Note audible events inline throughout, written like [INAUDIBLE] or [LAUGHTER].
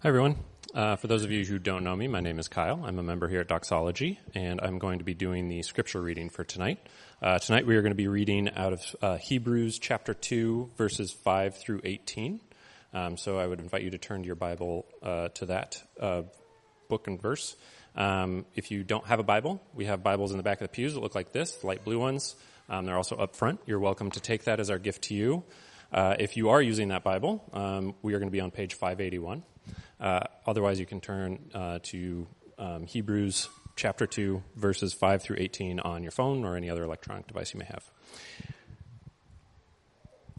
Hi, everyone. Uh, for those of you who don't know me, my name is Kyle. I'm a member here at Doxology, and I'm going to be doing the scripture reading for tonight. Uh, tonight we are going to be reading out of uh, Hebrews chapter 2, verses 5 through 18. Um, so I would invite you to turn to your Bible uh, to that uh, book and verse. Um, if you don't have a Bible, we have Bibles in the back of the pews that look like this, light blue ones. Um, they're also up front. You're welcome to take that as our gift to you. Uh, if you are using that Bible, um, we are going to be on page 581. Uh, otherwise, you can turn uh, to um, Hebrews chapter 2, verses 5 through 18 on your phone or any other electronic device you may have.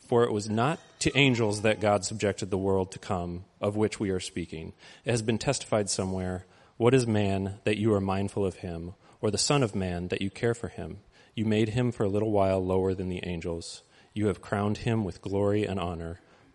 For it was not to angels that God subjected the world to come, of which we are speaking. It has been testified somewhere What is man that you are mindful of him, or the Son of Man that you care for him? You made him for a little while lower than the angels. You have crowned him with glory and honor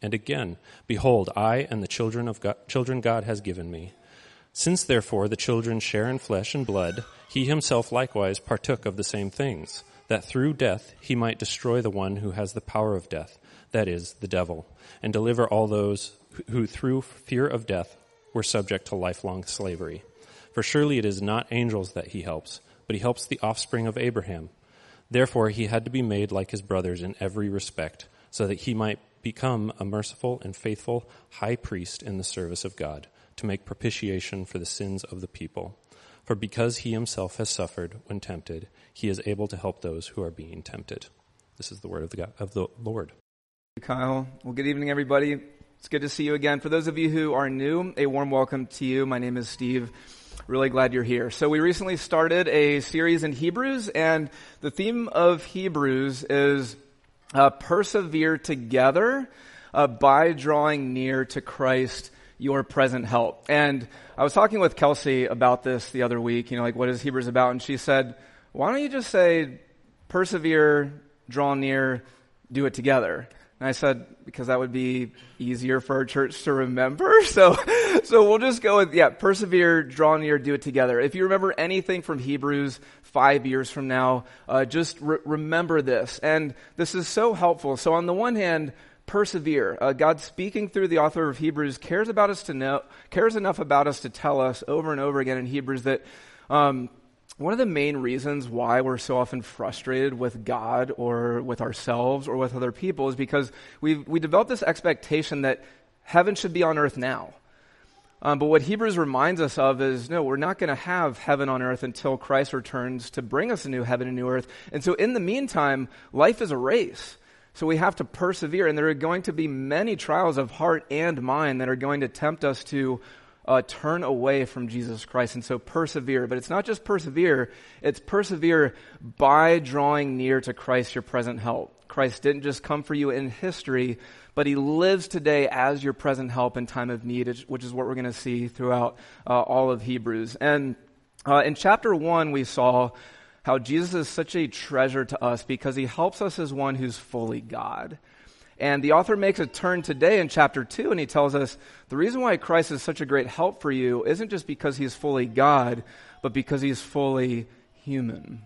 And again, behold, I and the children of God, children God has given me. Since therefore the children share in flesh and blood, he himself likewise partook of the same things, that through death he might destroy the one who has the power of death, that is, the devil, and deliver all those who through fear of death were subject to lifelong slavery. For surely it is not angels that he helps, but he helps the offspring of Abraham. Therefore he had to be made like his brothers in every respect, so that he might become a merciful and faithful high priest in the service of God to make propitiation for the sins of the people. For because he himself has suffered when tempted, he is able to help those who are being tempted. This is the word of the, God, of the Lord. Kyle. Well, good evening, everybody. It's good to see you again. For those of you who are new, a warm welcome to you. My name is Steve. Really glad you're here. So we recently started a series in Hebrews, and the theme of Hebrews is uh, persevere together uh, by drawing near to Christ, your present help. And I was talking with Kelsey about this the other week, you know, like what is Hebrews about? And she said, why don't you just say persevere, draw near, do it together? And I said, because that would be easier for our church to remember. [LAUGHS] So, so we'll just go with, yeah, persevere, draw near, do it together. If you remember anything from Hebrews five years from now, uh, just re- remember this. And this is so helpful. So on the one hand, persevere. Uh, God speaking through the author of Hebrews cares about us to know, cares enough about us to tell us over and over again in Hebrews that, um, one of the main reasons why we're so often frustrated with God or with ourselves or with other people is because we we develop this expectation that heaven should be on earth now. Um, but what Hebrews reminds us of is no, we're not going to have heaven on earth until Christ returns to bring us a new heaven and new earth. And so in the meantime, life is a race. So we have to persevere, and there are going to be many trials of heart and mind that are going to tempt us to uh, turn away from Jesus Christ. And so persevere. But it's not just persevere, it's persevere by drawing near to Christ, your present help. Christ didn't just come for you in history, but he lives today as your present help in time of need, which is what we're going to see throughout uh, all of Hebrews. And uh, in chapter 1, we saw how Jesus is such a treasure to us because he helps us as one who's fully God. And the author makes a turn today in chapter 2, and he tells us the reason why Christ is such a great help for you isn't just because he's fully God, but because he's fully human.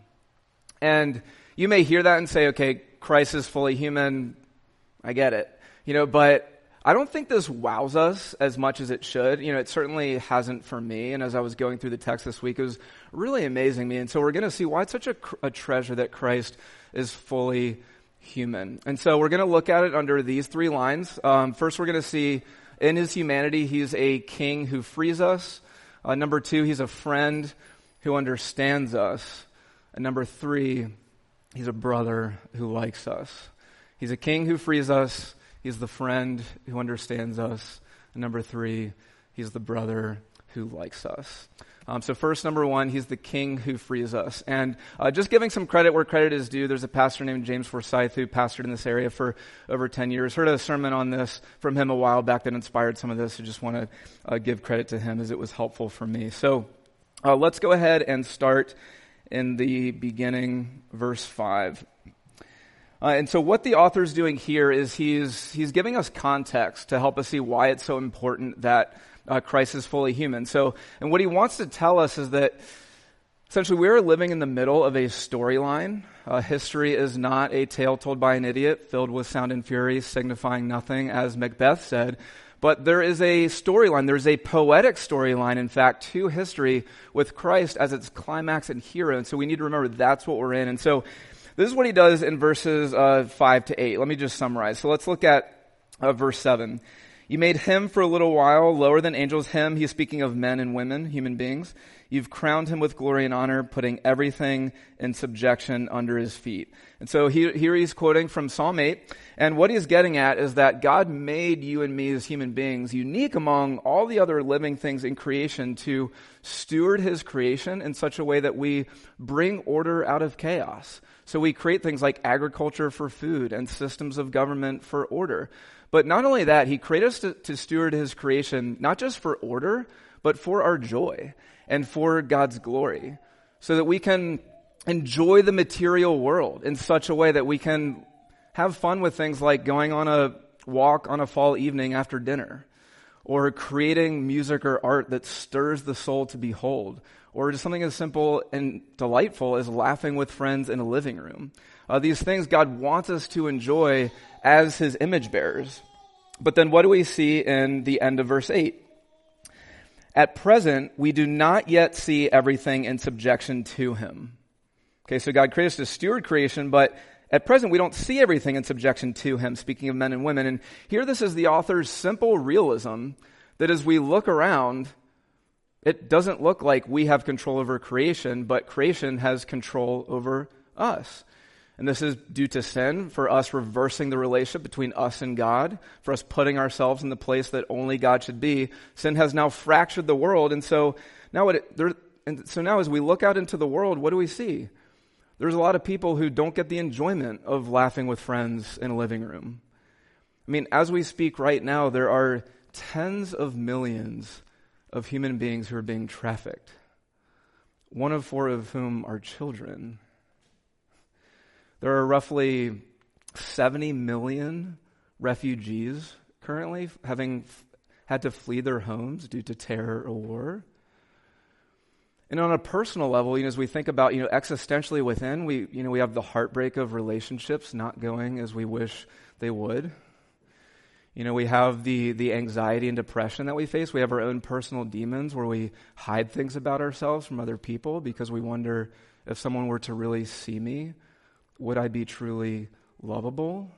And you may hear that and say, okay, Christ is fully human. I get it. You know, but I don't think this wows us as much as it should. You know, it certainly hasn't for me. And as I was going through the text this week, it was really amazing me. And so we're going to see why it's such a, a treasure that Christ is fully human. And so we're going to look at it under these three lines. Um, first, we're going to see in his humanity, he's a king who frees us. Uh, number two, he's a friend who understands us. And number three, he's a brother who likes us. He's a king who frees us. He's the friend who understands us. And number three, he's the brother who likes us. Um, so first, number one, he's the king who frees us. And uh, just giving some credit where credit is due, there's a pastor named James Forsyth who pastored in this area for over 10 years. Heard a sermon on this from him a while back that inspired some of this. I just want to uh, give credit to him as it was helpful for me. So uh, let's go ahead and start in the beginning, verse 5. Uh, and so what the author is doing here is he's, he's giving us context to help us see why it's so important that uh, Christ is fully human. So, and what he wants to tell us is that essentially we are living in the middle of a storyline. Uh, history is not a tale told by an idiot filled with sound and fury, signifying nothing, as Macbeth said. But there is a storyline. There's a poetic storyline, in fact, to history with Christ as its climax and hero. And so we need to remember that's what we're in. And so this is what he does in verses uh, 5 to 8. Let me just summarize. So let's look at uh, verse 7. You made him for a little while lower than angels. Him, he's speaking of men and women, human beings. You've crowned him with glory and honor, putting everything in subjection under his feet. And so he, here he's quoting from Psalm 8. And what he's getting at is that God made you and me as human beings unique among all the other living things in creation to steward his creation in such a way that we bring order out of chaos. So we create things like agriculture for food and systems of government for order. But not only that, he created us to, to steward his creation, not just for order, but for our joy and for God's glory. So that we can enjoy the material world in such a way that we can have fun with things like going on a walk on a fall evening after dinner, or creating music or art that stirs the soul to behold, or just something as simple and delightful as laughing with friends in a living room. Uh, these things God wants us to enjoy as his image bearers. But then what do we see in the end of verse 8? At present, we do not yet see everything in subjection to him. Okay, so God created us to steward creation, but at present we don't see everything in subjection to him, speaking of men and women. And here this is the author's simple realism that as we look around, it doesn't look like we have control over creation, but creation has control over us. And this is due to sin, for us reversing the relationship between us and God, for us putting ourselves in the place that only God should be. Sin has now fractured the world, and so now it, there, and so now as we look out into the world, what do we see? There's a lot of people who don't get the enjoyment of laughing with friends in a living room. I mean, as we speak right now, there are tens of millions of human beings who are being trafficked, one of four of whom are children. There are roughly 70 million refugees currently having f- had to flee their homes due to terror or war. And on a personal level, you know, as we think about, you know, existentially within, we, you know, we have the heartbreak of relationships not going as we wish they would. You know, we have the, the anxiety and depression that we face. We have our own personal demons where we hide things about ourselves from other people because we wonder if someone were to really see me, would I be truly lovable?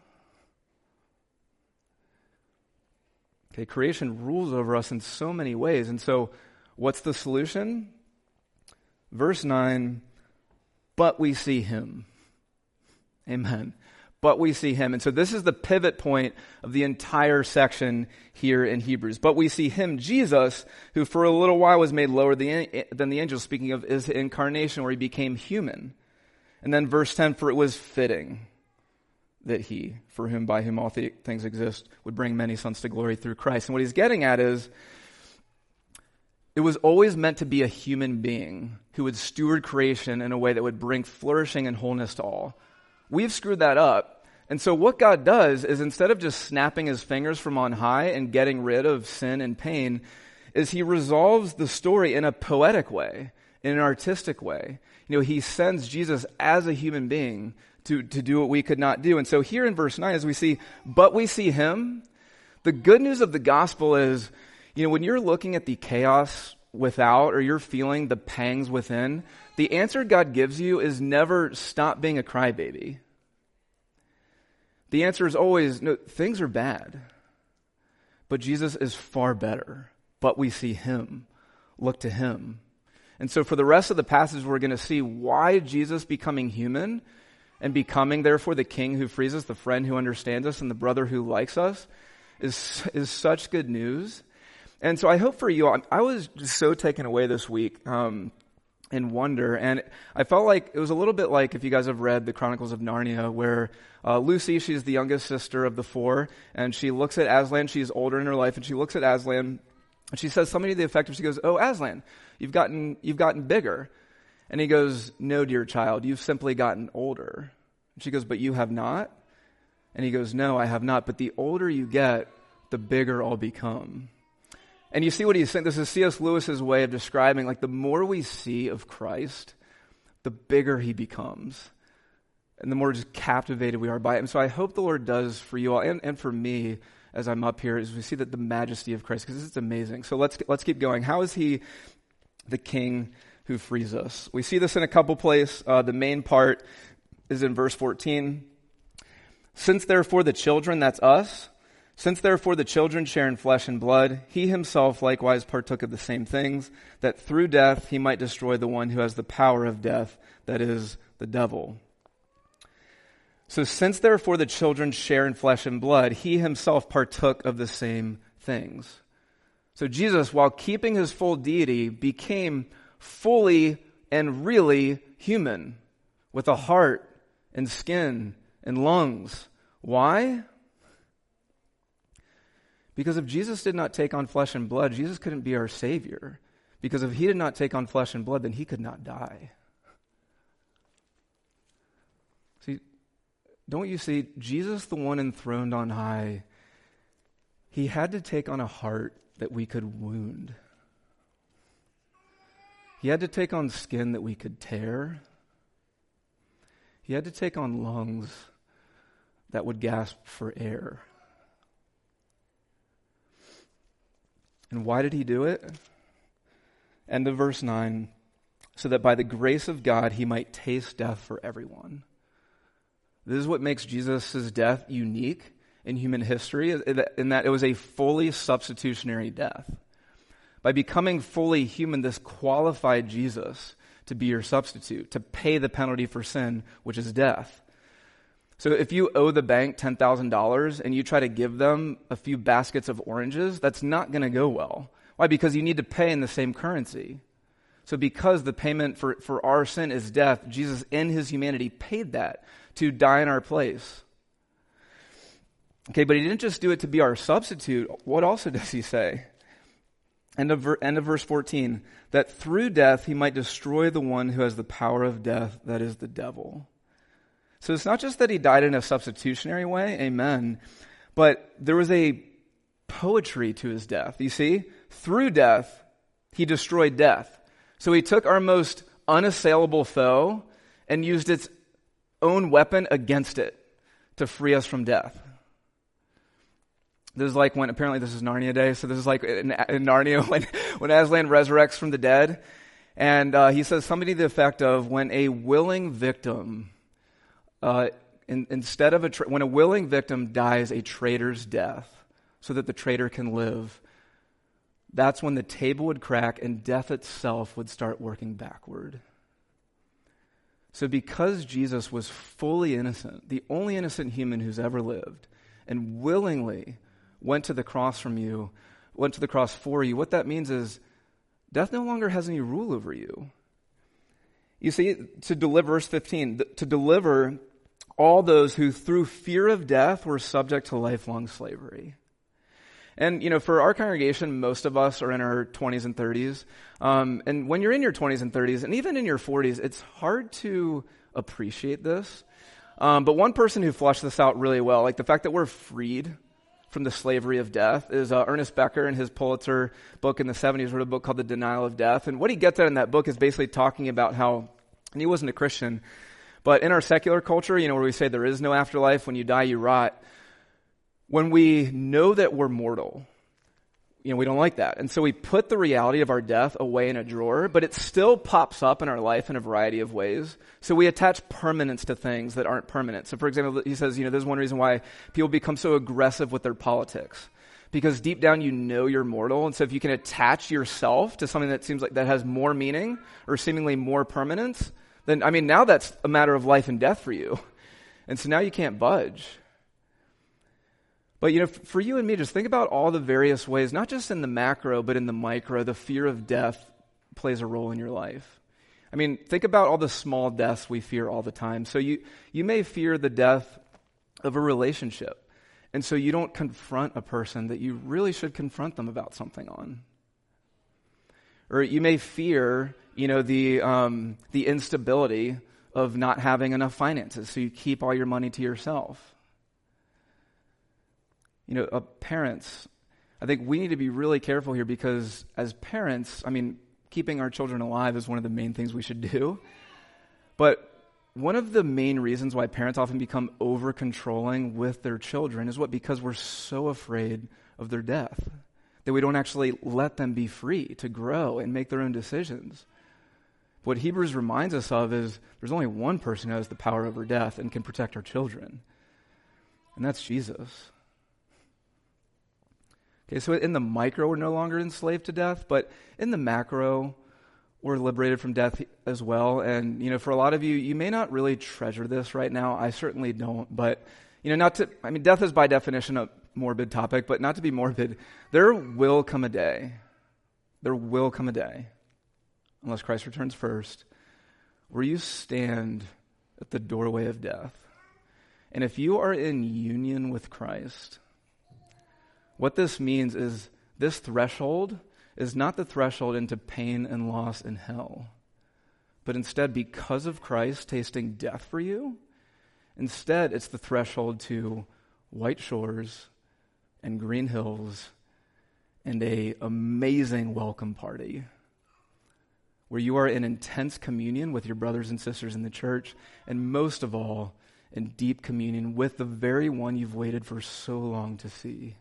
Okay, creation rules over us in so many ways. And so, what's the solution? Verse 9, but we see him. Amen. But we see him. And so this is the pivot point of the entire section here in Hebrews. But we see him, Jesus, who for a little while was made lower than the angels, speaking of his incarnation, where he became human. And then verse 10, for it was fitting that he, for whom by whom all th- things exist, would bring many sons to glory through Christ. And what he's getting at is, it was always meant to be a human being who would steward creation in a way that would bring flourishing and wholeness to all. We've screwed that up. And so what God does is instead of just snapping his fingers from on high and getting rid of sin and pain, is he resolves the story in a poetic way, in an artistic way you know, he sends Jesus as a human being to, to do what we could not do. And so here in verse 9, as we see, but we see him, the good news of the gospel is, you know, when you're looking at the chaos without or you're feeling the pangs within, the answer God gives you is never stop being a crybaby. The answer is always, no, things are bad. But Jesus is far better. But we see him. Look to him. And so for the rest of the passage, we're going to see why Jesus becoming human and becoming, therefore, the king who frees us, the friend who understands us, and the brother who likes us is, is such good news. And so I hope for you, I was just so taken away this week. Um, in wonder. And I felt like it was a little bit like if you guys have read the Chronicles of Narnia, where uh, Lucy, she's the youngest sister of the four, and she looks at Aslan. She's older in her life, and she looks at Aslan, and she says something to the effect of, she goes, "Oh, Aslan, you've gotten you've gotten bigger." And he goes, No, dear child, you've simply gotten older. And she goes, But you have not? And he goes, No, I have not. But the older you get, the bigger I'll become. And you see what he's saying? This is C.S. Lewis's way of describing, like, the more we see of Christ, the bigger he becomes. And the more just captivated we are by him. So I hope the Lord does for you all and, and for me as I'm up here is we see that the majesty of Christ, because it's amazing. So let's, let's keep going. How is he the king who frees us. We see this in a couple places. Uh, the main part is in verse 14. Since therefore the children, that's us, since therefore the children share in flesh and blood, he himself likewise partook of the same things, that through death he might destroy the one who has the power of death, that is, the devil. So since therefore the children share in flesh and blood, he himself partook of the same things. So Jesus, while keeping his full deity, became fully and really human with a heart and skin and lungs. Why? Because if Jesus did not take on flesh and blood, Jesus couldn't be our Savior. Because if he did not take on flesh and blood, then he could not die. See, don't you see, Jesus, the one enthroned on high, he had to take on a heart that we could wound. He had to take on skin that we could tear. He had to take on lungs that would gasp for air. And why did he do it? End of verse 9 so that by the grace of God he might taste death for everyone. This is what makes Jesus' death unique in human history, in that it was a fully substitutionary death. By becoming fully human, this qualified Jesus to be your substitute, to pay the penalty for sin, which is death. So if you owe the bank $10,000 and you try to give them a few baskets of oranges, that's not going to go well. Why? Because you need to pay in the same currency. So because the payment for, for our sin is death, Jesus in his humanity paid that to die in our place. Okay, but he didn't just do it to be our substitute. What also [LAUGHS] does he say? End of, end of verse 14. That through death he might destroy the one who has the power of death, that is the devil. So it's not just that he died in a substitutionary way, amen, but there was a poetry to his death. You see? Through death, he destroyed death. So he took our most unassailable foe and used its own weapon against it to free us from death. This is like when, apparently this is Narnia Day, so this is like in, in Narnia [LAUGHS] when, when Aslan resurrects from the dead. And uh, he says something to the effect of when a willing victim, uh, in, instead of a, tra- when a willing victim dies a traitor's death so that the traitor can live, that's when the table would crack and death itself would start working backward. So, because Jesus was fully innocent, the only innocent human who's ever lived, and willingly went to the cross from you, went to the cross for you, what that means is death no longer has any rule over you. You see, to deliver, verse 15, to deliver all those who through fear of death were subject to lifelong slavery. And, you know, for our congregation, most of us are in our 20s and 30s. Um, and when you're in your 20s and 30s, and even in your 40s, it's hard to appreciate this. Um, but one person who fleshed this out really well, like the fact that we're freed from the slavery of death is uh, Ernest Becker in his Pulitzer book in the 70s wrote a book called The Denial of Death. And what he gets at in that book is basically talking about how, and he wasn't a Christian, but in our secular culture, you know, where we say there is no afterlife, when you die, you rot, when we know that we're mortal, you know, we don't like that. And so we put the reality of our death away in a drawer, but it still pops up in our life in a variety of ways. So we attach permanence to things that aren't permanent. So for example, he says, you know, there's one reason why people become so aggressive with their politics. Because deep down you know you're mortal, and so if you can attach yourself to something that seems like that has more meaning or seemingly more permanence, then I mean now that's a matter of life and death for you. And so now you can't budge. But you know, for you and me, just think about all the various ways, not just in the macro, but in the micro, the fear of death plays a role in your life. I mean, think about all the small deaths we fear all the time. So you, you may fear the death of a relationship. And so you don't confront a person that you really should confront them about something on. Or you may fear, you know, the, um, the instability of not having enough finances, so you keep all your money to yourself. You know, uh, parents, I think we need to be really careful here because as parents, I mean, keeping our children alive is one of the main things we should do. But one of the main reasons why parents often become over controlling with their children is what? Because we're so afraid of their death that we don't actually let them be free to grow and make their own decisions. What Hebrews reminds us of is there's only one person who has the power over death and can protect our children, and that's Jesus. Okay, so in the micro, we're no longer enslaved to death, but in the macro, we're liberated from death as well. And, you know, for a lot of you, you may not really treasure this right now. I certainly don't. But, you know, not to, I mean, death is by definition a morbid topic, but not to be morbid, there will come a day, there will come a day, unless Christ returns first, where you stand at the doorway of death. And if you are in union with Christ, what this means is this threshold is not the threshold into pain and loss in hell, but instead, because of Christ tasting death for you, instead, it's the threshold to white shores and green hills and a amazing welcome party where you are in intense communion with your brothers and sisters in the church and most of all in deep communion with the very one you've waited for so long to see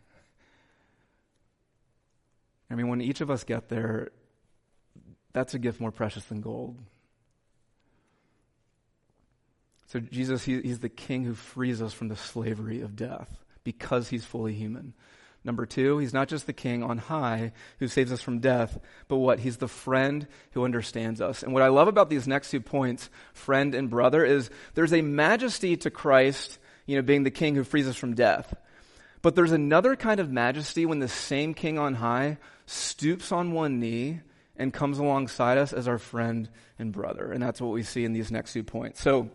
I mean, when each of us get there, that's a gift more precious than gold. So, Jesus, he, he's the king who frees us from the slavery of death because he's fully human. Number two, he's not just the king on high who saves us from death, but what? He's the friend who understands us. And what I love about these next two points, friend and brother, is there's a majesty to Christ, you know, being the king who frees us from death. But there's another kind of majesty when the same king on high stoops on one knee and comes alongside us as our friend and brother. And that's what we see in these next two points. So,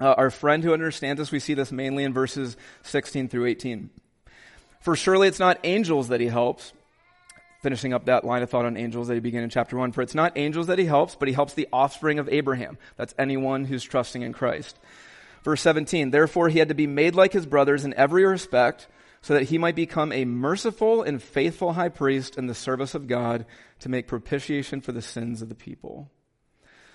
uh, our friend who understands us, we see this mainly in verses 16 through 18. For surely it's not angels that he helps. Finishing up that line of thought on angels that he began in chapter 1. For it's not angels that he helps, but he helps the offspring of Abraham. That's anyone who's trusting in Christ. Verse 17. Therefore he had to be made like his brothers in every respect so that he might become a merciful and faithful high priest in the service of God to make propitiation for the sins of the people.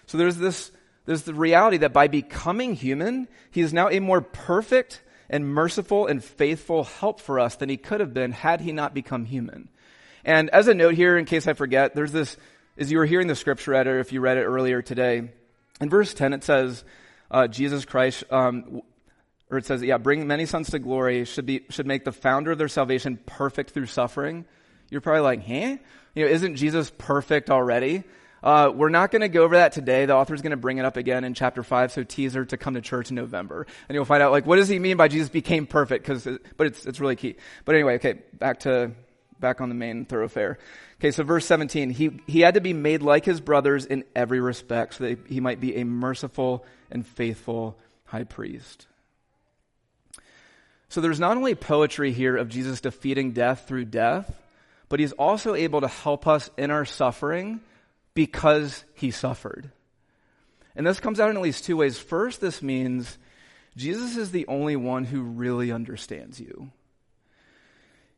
So there's this, there's the reality that by becoming human, he is now a more perfect and merciful and faithful help for us than he could have been had he not become human. And as a note here, in case I forget, there's this, as you were hearing the scripture read, or if you read it earlier today, in verse 10 it says, uh, Jesus Christ um, or it says, yeah, bring many sons to glory should be, should make the founder of their salvation perfect through suffering. You're probably like, huh? You know, isn't Jesus perfect already? Uh, we're not going to go over that today. The author's going to bring it up again in chapter five. So teaser to come to church in November, and you'll find out like what does he mean by Jesus became perfect? Because, but it's it's really key. But anyway, okay, back to back on the main thoroughfare. Okay, so verse 17, he he had to be made like his brothers in every respect, so that he might be a merciful and faithful high priest. So there's not only poetry here of Jesus defeating death through death, but he's also able to help us in our suffering because he suffered. And this comes out in at least two ways. First, this means Jesus is the only one who really understands you.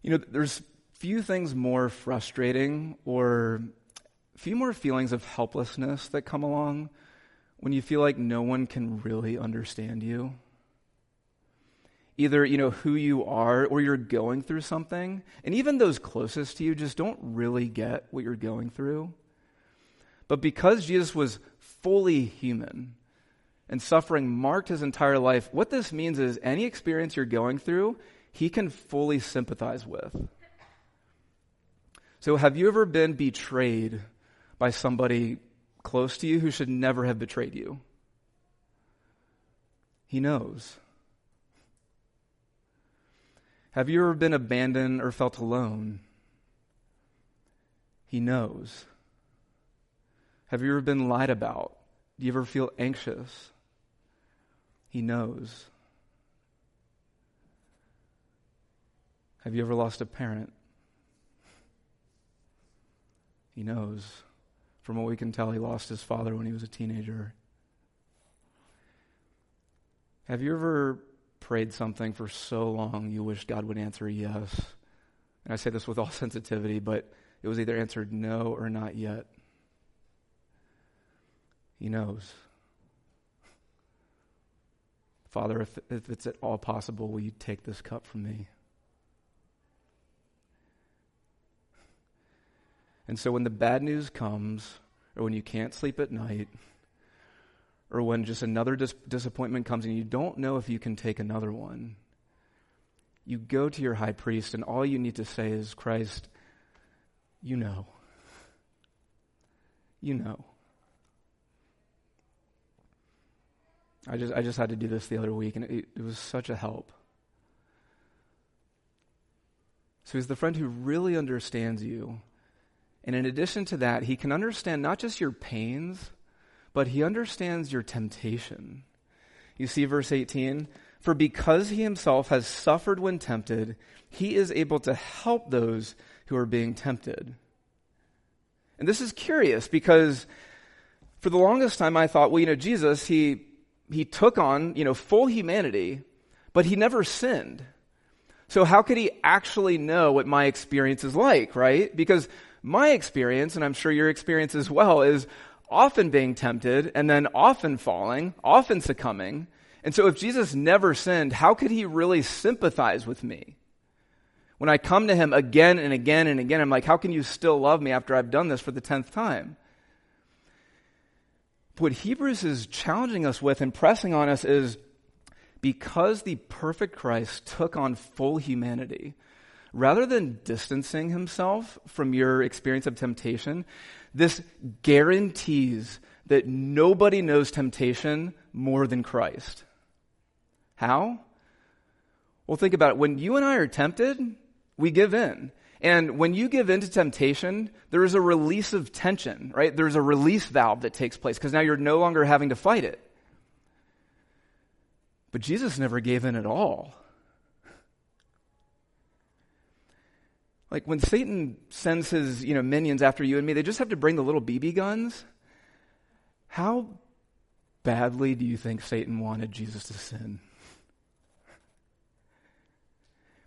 You know, there's few things more frustrating or few more feelings of helplessness that come along when you feel like no one can really understand you either you know who you are or you're going through something and even those closest to you just don't really get what you're going through but because jesus was fully human and suffering marked his entire life what this means is any experience you're going through he can fully sympathize with so have you ever been betrayed by somebody close to you who should never have betrayed you he knows Have you ever been abandoned or felt alone? He knows. Have you ever been lied about? Do you ever feel anxious? He knows. Have you ever lost a parent? He knows. From what we can tell, he lost his father when he was a teenager. Have you ever prayed something for so long you wish God would answer yes? And I say this with all [LAUGHS] sensitivity, but it was either answered no or not yet. He knows. Father, if, if it's at all possible, will you take this cup from me? And so when the bad news comes, or when you can't sleep at night, or when just another dis- disappointment comes and you don't know if you can take another one, you go to your high priest, and all you need to say is, Christ, you know. You know. I just, I just had to do this the other week, and it, it was such a help. So he's the friend who really understands you. And in addition to that, he can understand not just your pains, but he understands your temptation. You see verse 18? For because he himself has suffered when tempted, he is able to help those who are being tempted. And this is curious because for the longest time I thought, well, you know, Jesus, he, he took on, you know, full humanity, but he never sinned. So how could he actually know what my experience is like, right? Because my experience, and I'm sure your experience as well, is often being tempted and then often falling, often succumbing. And so if Jesus never sinned, how could he really sympathize with me? When I come to him again and again and again, I'm like, how can you still love me after I've done this for the tenth time? What Hebrews is challenging us with and pressing on us is because the perfect Christ took on full humanity, rather than distancing himself from your experience of temptation, this guarantees that nobody knows temptation more than Christ. How? Well, think about it. When you and I are tempted, we give in. And when you give in to temptation, there is a release of tension, right? There's a release valve that takes place because now you're no longer having to fight it. But Jesus never gave in at all. Like when Satan sends his, you know, minions after you and me, they just have to bring the little BB guns. How badly do you think Satan wanted Jesus to sin?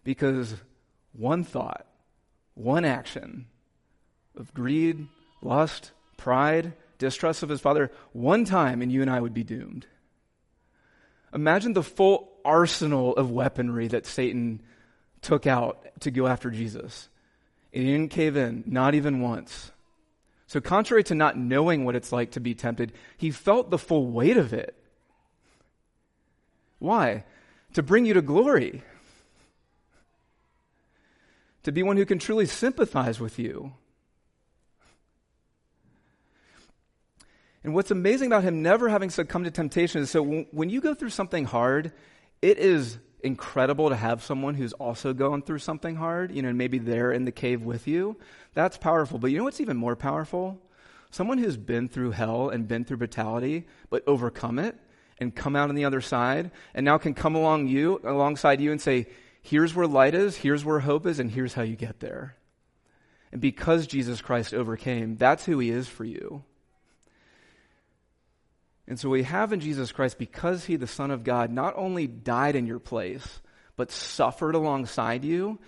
Because one thought, one action of greed, lust, pride, distrust of his father, one time and you and I would be doomed. Imagine the full arsenal of weaponry that Satan took out to go after Jesus. And he didn't cave in, not even once. So, contrary to not knowing what it's like to be tempted, he felt the full weight of it. Why? To bring you to glory. To be one who can truly sympathize with you. And what's amazing about him never having succumbed to temptation is so when you go through something hard, it is incredible to have someone who's also going through something hard, you know, and maybe they're in the cave with you. That's powerful. But you know what's even more powerful? Someone who's been through hell and been through brutality, but overcome it and come out on the other side and now can come along you alongside you and say, here's where light is, here's where hope is, and here's how you get there. And because Jesus Christ overcame, that's who he is for you. And so we have in Jesus Christ, because he, the Son of God, not only died in your place, but suffered alongside you.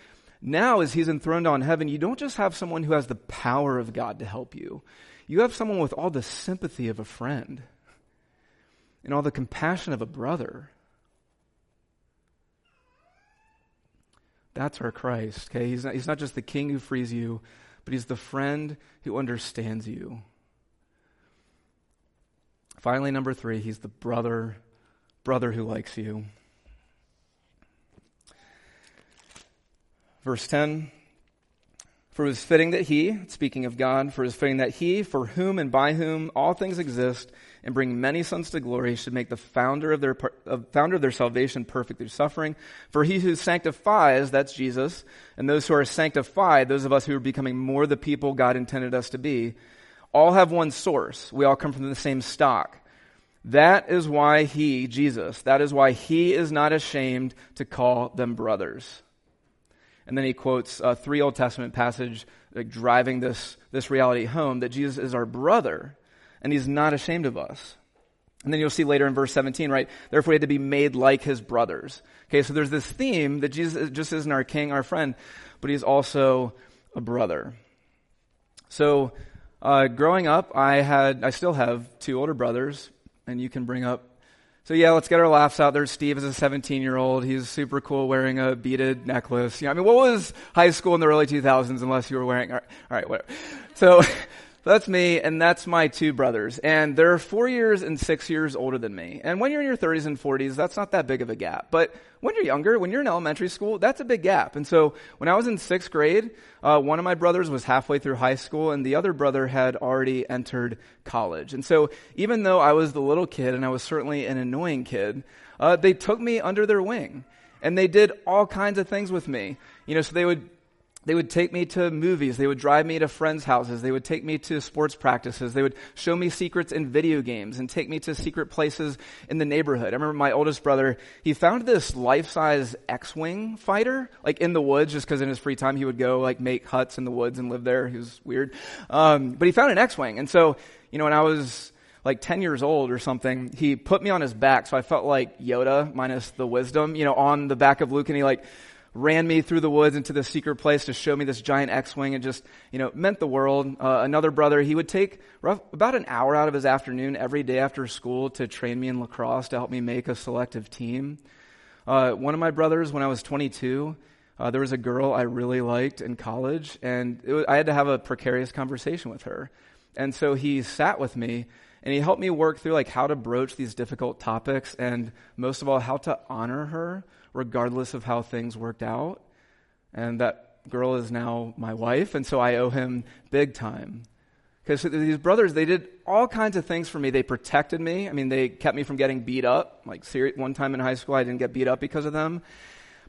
Now, as he's enthroned on heaven, you don't just have someone who has the power of God to help you. You have someone with all the sympathy of a friend and all the compassion of a brother. That's our Christ, okay? He's not, he's not just the king who frees you, but he's the friend who understands you. Finally, number three, he's the brother, brother who likes you. Verse 10 For it was fitting that he, speaking of God, for it is fitting that he, for whom and by whom all things exist, and bring many sons to glory, should make the founder of their, founder of their salvation perfect through suffering. For he who sanctifies, that's Jesus, and those who are sanctified, those of us who are becoming more the people God intended us to be, all have one source. We all come from the same stock. That is why he, Jesus, that is why he is not ashamed to call them brothers. And then he quotes uh, three Old Testament passages like driving this, this reality home that Jesus is our brother and he's not ashamed of us. And then you'll see later in verse 17, right? Therefore, he had to be made like his brothers. Okay, so there's this theme that Jesus just isn't our king, our friend, but he's also a brother. So, uh, growing up, I had, I still have two older brothers, and you can bring up so yeah, let's get our laughs out. There's Steve as a 17 year old. He's super cool wearing a beaded necklace. You know, I mean, what was high school in the early 2000s unless you were wearing, all right, all right whatever. So, [LAUGHS] that's me, and that's my two brothers. And they're four years and six years older than me. And when you're in your 30s and 40s, that's not that big of a gap. But when you're younger, when you're in elementary school, that's a big gap. And so when I was in sixth grade, uh, one of my brothers was halfway through high school, and the other brother had already entered college. And so even though I was the little kid, and I was certainly an annoying kid, uh, they took me under their wing. And they did all kinds of things with me. You know, so they would they would take me to movies. They would drive me to friends' houses. They would take me to sports practices. They would show me secrets in video games and take me to secret places in the neighborhood. I remember my oldest brother, he found this life-size X-Wing fighter, like in the woods, just because in his free time he would go like make huts in the woods and live there. He was weird. Um, but he found an X-Wing. And so, you know, when I was like 10 years old or something, he put me on his back. So I felt like Yoda minus the wisdom, you know, on the back of Luke and he like, ran me through the woods into the secret place to show me this giant X-wing. It just, you know, meant the world. Uh, another brother, he would take rough, about an hour out of his afternoon every day after school to train me in lacrosse to help me make a selective team. Uh, one of my brothers, when I was 22, uh, there was a girl I really liked in college, and was, I had to have a precarious conversation with her. And so he sat with me and he helped me work through like how to broach these difficult topics and most of all how to honor her regardless of how things worked out. And that girl is now my wife, and so I owe him big time. Because these brothers, they did all kinds of things for me. They protected me. I mean, they kept me from getting beat up. Like, one time in high school, I didn't get beat up because of them.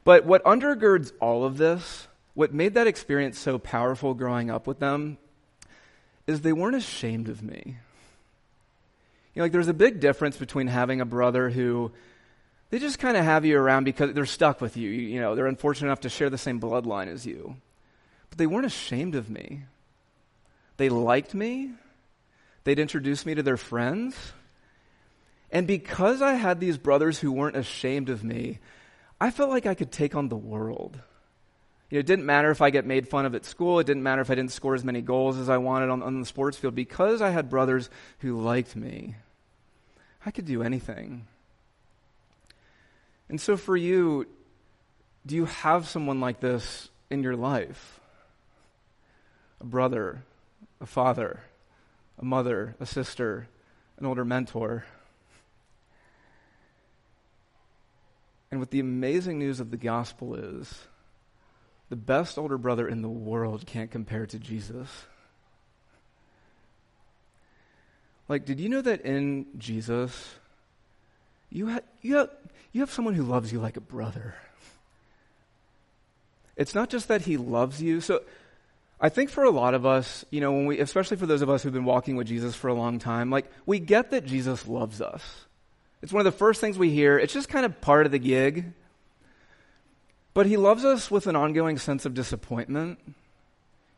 But what undergirds all of this, what made that experience so powerful growing up with them, is they weren't ashamed of me. You know, like, there's a big difference between having a brother who they just kind of have you around because they're stuck with you. you. You know, they're unfortunate enough to share the same bloodline as you. But they weren't ashamed of me. They liked me. They'd introduce me to their friends. And because I had these brothers who weren't ashamed of me, I felt like I could take on the world. You know, it didn't matter if I get made fun of at school. It didn't matter if I didn't score as many goals as I wanted on, on the sports field. Because I had brothers who liked me, I could do anything. And so for you, do you have someone like this in your life? A brother, a father, a mother, a sister, an older mentor. And what the amazing news of the gospel is, the best older brother in the world can't compare to Jesus. Like, did you know that in Jesus, you, ha- you, have, you have someone who loves you like a brother. It's not just that he loves you. So I think for a lot of us, you know, when we, especially for those of us who've been walking with Jesus for a long time, like we get that Jesus loves us. It's one of the first things we hear. It's just kind of part of the gig. But he loves us with an ongoing sense of disappointment.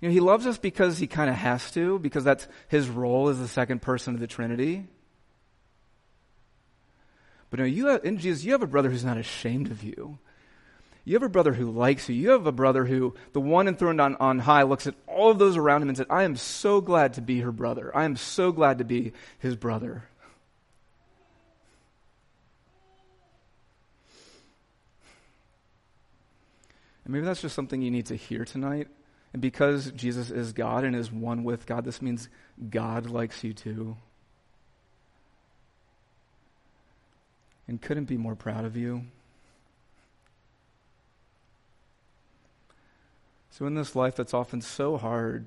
You know, he loves us because he kind of has to, because that's his role as the second person of the Trinity. But no, you have, in Jesus, you have a brother who's not ashamed of you. You have a brother who likes you. You have a brother who, the one enthroned on, on high, looks at all of those around him and says, I am so glad to be her brother. I am so glad to be his brother. And maybe that's just something you need to hear tonight. And because Jesus is God and is one with God, this means God likes you too. And couldn't be more proud of you. So, in this life that's often so hard,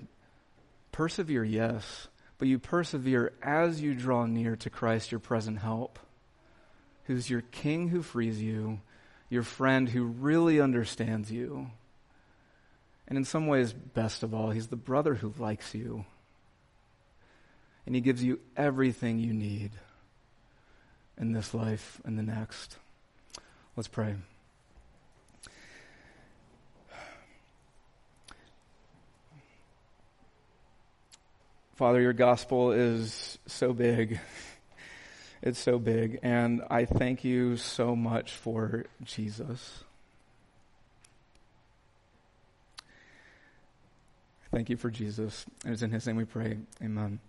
persevere, yes, but you persevere as you draw near to Christ, your present help, who's your king who frees you, your friend who really understands you. And in some ways, best of all, he's the brother who likes you. And he gives you everything you need in this life and the next. Let's pray. Father, your gospel is so big. [LAUGHS] It's so big. And I thank you so much for Jesus. Thank you for Jesus. And it's in his name we pray. Amen.